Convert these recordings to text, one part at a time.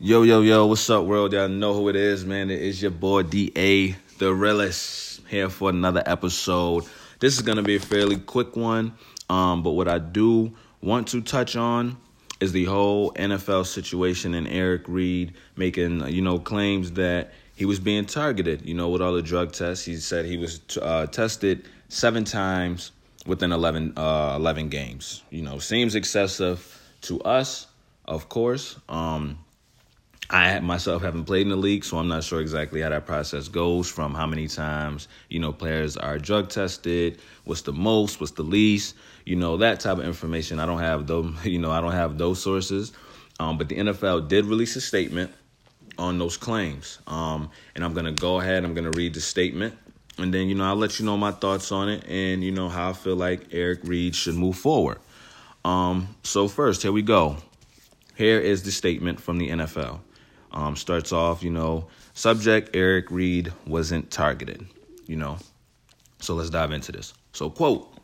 Yo, yo, yo, what's up, world? Y'all know who it is, man. It is your boy DA, the realist, here for another episode. This is gonna be a fairly quick one. Um, but what I do want to touch on is the whole NFL situation and Eric Reid making, you know, claims that he was being targeted, you know, with all the drug tests. He said he was uh, tested seven times within 11, uh, 11 games. You know, seems excessive to us, of course. Um, I myself haven't played in the league, so I'm not sure exactly how that process goes from how many times, you know, players are drug tested, what's the most, what's the least, you know, that type of information. I don't have those, you know, I don't have those sources. Um, but the NFL did release a statement on those claims. Um, and I'm going to go ahead, I'm going to read the statement. And then, you know, I'll let you know my thoughts on it and, you know, how I feel like Eric Reid should move forward. Um, so, first, here we go. Here is the statement from the NFL. Um, starts off, you know, subject Eric Reid wasn't targeted, you know. So let's dive into this. So, quote,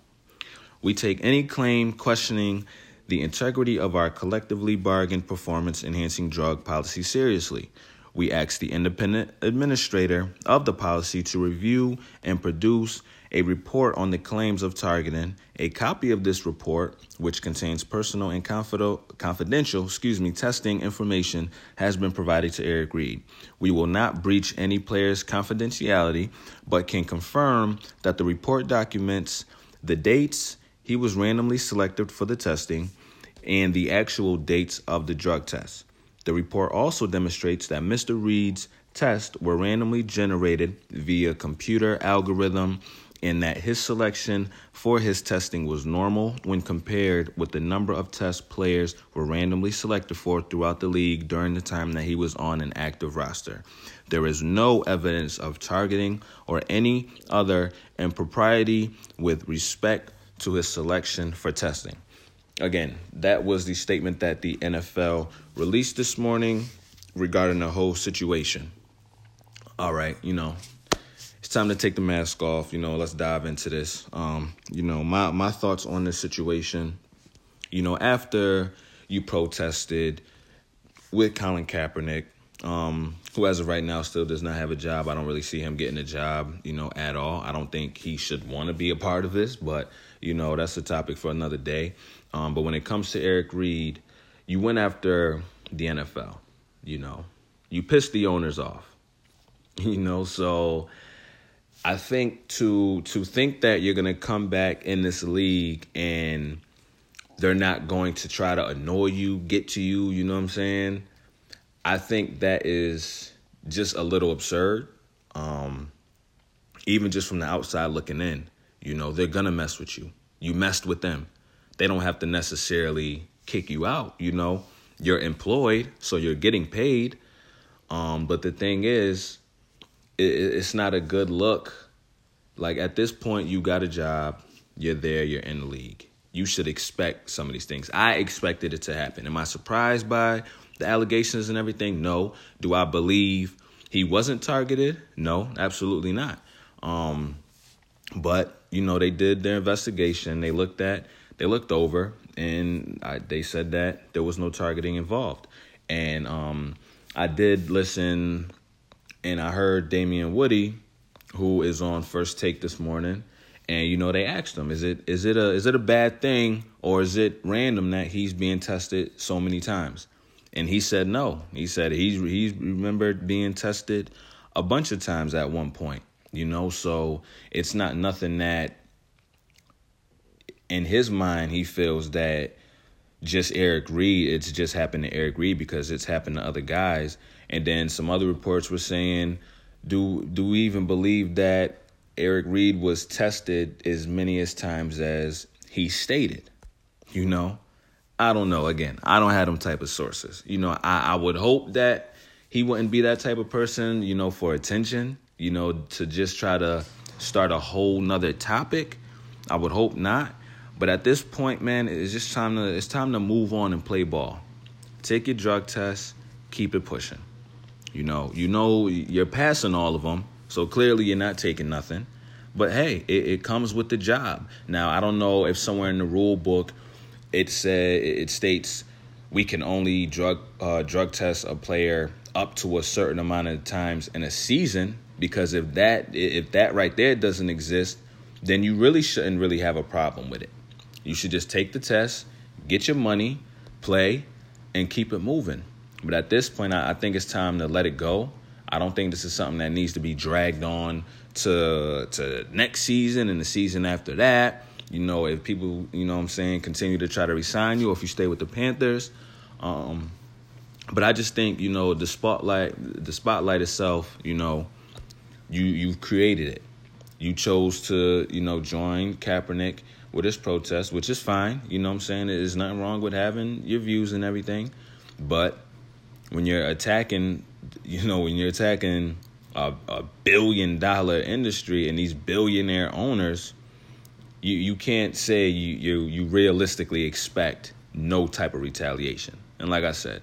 we take any claim questioning the integrity of our collectively bargained performance enhancing drug policy seriously. We ask the independent administrator of the policy to review and produce a report on the claims of targeting. A copy of this report, which contains personal and confidential, excuse me, testing information, has been provided to Eric Reid. We will not breach any player's confidentiality, but can confirm that the report documents the dates he was randomly selected for the testing and the actual dates of the drug tests. The report also demonstrates that Mr. Reid's tests were randomly generated via computer algorithm and that his selection for his testing was normal when compared with the number of test players were randomly selected for throughout the league during the time that he was on an active roster. There is no evidence of targeting or any other impropriety with respect to his selection for testing. Again, that was the statement that the NFL released this morning regarding the whole situation. All right, you know, time to take the mask off. You know, let's dive into this. Um, you know, my my thoughts on this situation. You know, after you protested with Colin Kaepernick, um, who as of right now still does not have a job. I don't really see him getting a job, you know, at all. I don't think he should want to be a part of this, but you know, that's a topic for another day. Um, but when it comes to Eric Reid, you went after the NFL. You know, you pissed the owners off. You know, so I think to to think that you're gonna come back in this league and they're not going to try to annoy you, get to you. You know what I'm saying? I think that is just a little absurd. Um, even just from the outside looking in, you know, they're gonna mess with you. You messed with them they don't have to necessarily kick you out, you know. You're employed, so you're getting paid. Um, but the thing is, it, it's not a good look. Like at this point, you got a job, you're there, you're in the league. You should expect some of these things. I expected it to happen. Am I surprised by the allegations and everything? No. Do I believe he wasn't targeted? No, absolutely not. Um, but you know, they did their investigation. They looked at they looked over and I, they said that there was no targeting involved. And um, I did listen and I heard Damien Woody, who is on First Take this morning, and you know they asked him, is it is it a is it a bad thing or is it random that he's being tested so many times? And he said no. He said he's he's remembered being tested a bunch of times at one point. You know, so it's not nothing that in his mind, he feels that just Eric Reid, it's just happened to Eric Reid because it's happened to other guys. And then some other reports were saying, do do we even believe that Eric Reid was tested as many as times as he stated? You know, I don't know. Again, I don't have them type of sources. You know, I, I would hope that he wouldn't be that type of person. You know, for attention. You know, to just try to start a whole nother topic. I would hope not. But at this point, man, it's just time to it's time to move on and play ball. Take your drug test, keep it pushing. You know, you know you're passing all of them, so clearly you're not taking nothing. But hey, it, it comes with the job. Now I don't know if somewhere in the rule book it said it states we can only drug uh, drug test a player up to a certain amount of times in a season because if that if that right there doesn't exist, then you really shouldn't really have a problem with it. You should just take the test, get your money, play, and keep it moving. But at this point, I, I think it's time to let it go. I don't think this is something that needs to be dragged on to to next season and the season after that. You know, if people, you know what I'm saying, continue to try to resign you, or if you stay with the Panthers. Um, but I just think, you know, the spotlight the spotlight itself, you know, you you've created it. You chose to, you know, join Kaepernick with his protest, which is fine. You know what I'm saying? There's nothing wrong with having your views and everything. But when you're attacking, you know, when you're attacking a, a billion dollar industry and these billionaire owners, you, you can't say you, you you realistically expect no type of retaliation. And like I said,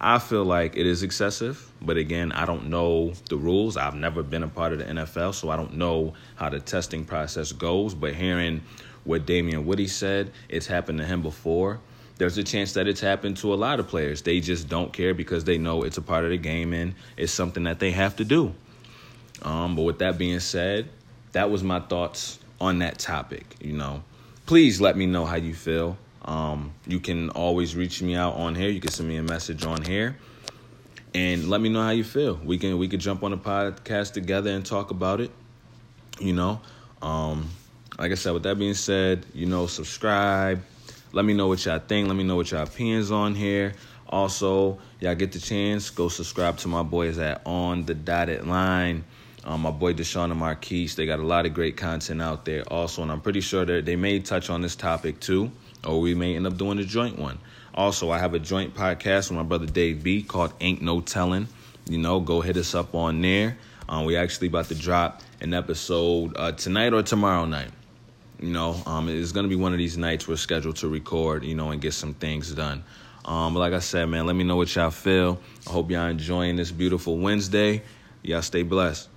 I feel like it is excessive, but again, I don't know the rules. I've never been a part of the NFL, so I don't know how the testing process goes. But hearing what Damien Woody said, it's happened to him before. There's a chance that it's happened to a lot of players. They just don't care because they know it's a part of the game and it's something that they have to do. Um, but with that being said, that was my thoughts on that topic. You know, please let me know how you feel. Um, you can always reach me out on here. You can send me a message on here, and let me know how you feel. We can we could jump on a podcast together and talk about it. You know, um, like I said. With that being said, you know, subscribe. Let me know what y'all think. Let me know what y'all opinions on here. Also, y'all get the chance, go subscribe to my boys at On the Dotted Line. Um, my boy Deshaun and Marquise, they got a lot of great content out there also, and I'm pretty sure that they may touch on this topic too or we may end up doing a joint one. Also, I have a joint podcast with my brother Dave B called Ain't No Telling. You know, go hit us up on there. Um, we actually about to drop an episode uh, tonight or tomorrow night. You know, um, it's gonna be one of these nights we're scheduled to record. You know, and get some things done. Um, but like I said, man, let me know what y'all feel. I hope y'all enjoying this beautiful Wednesday. Y'all stay blessed.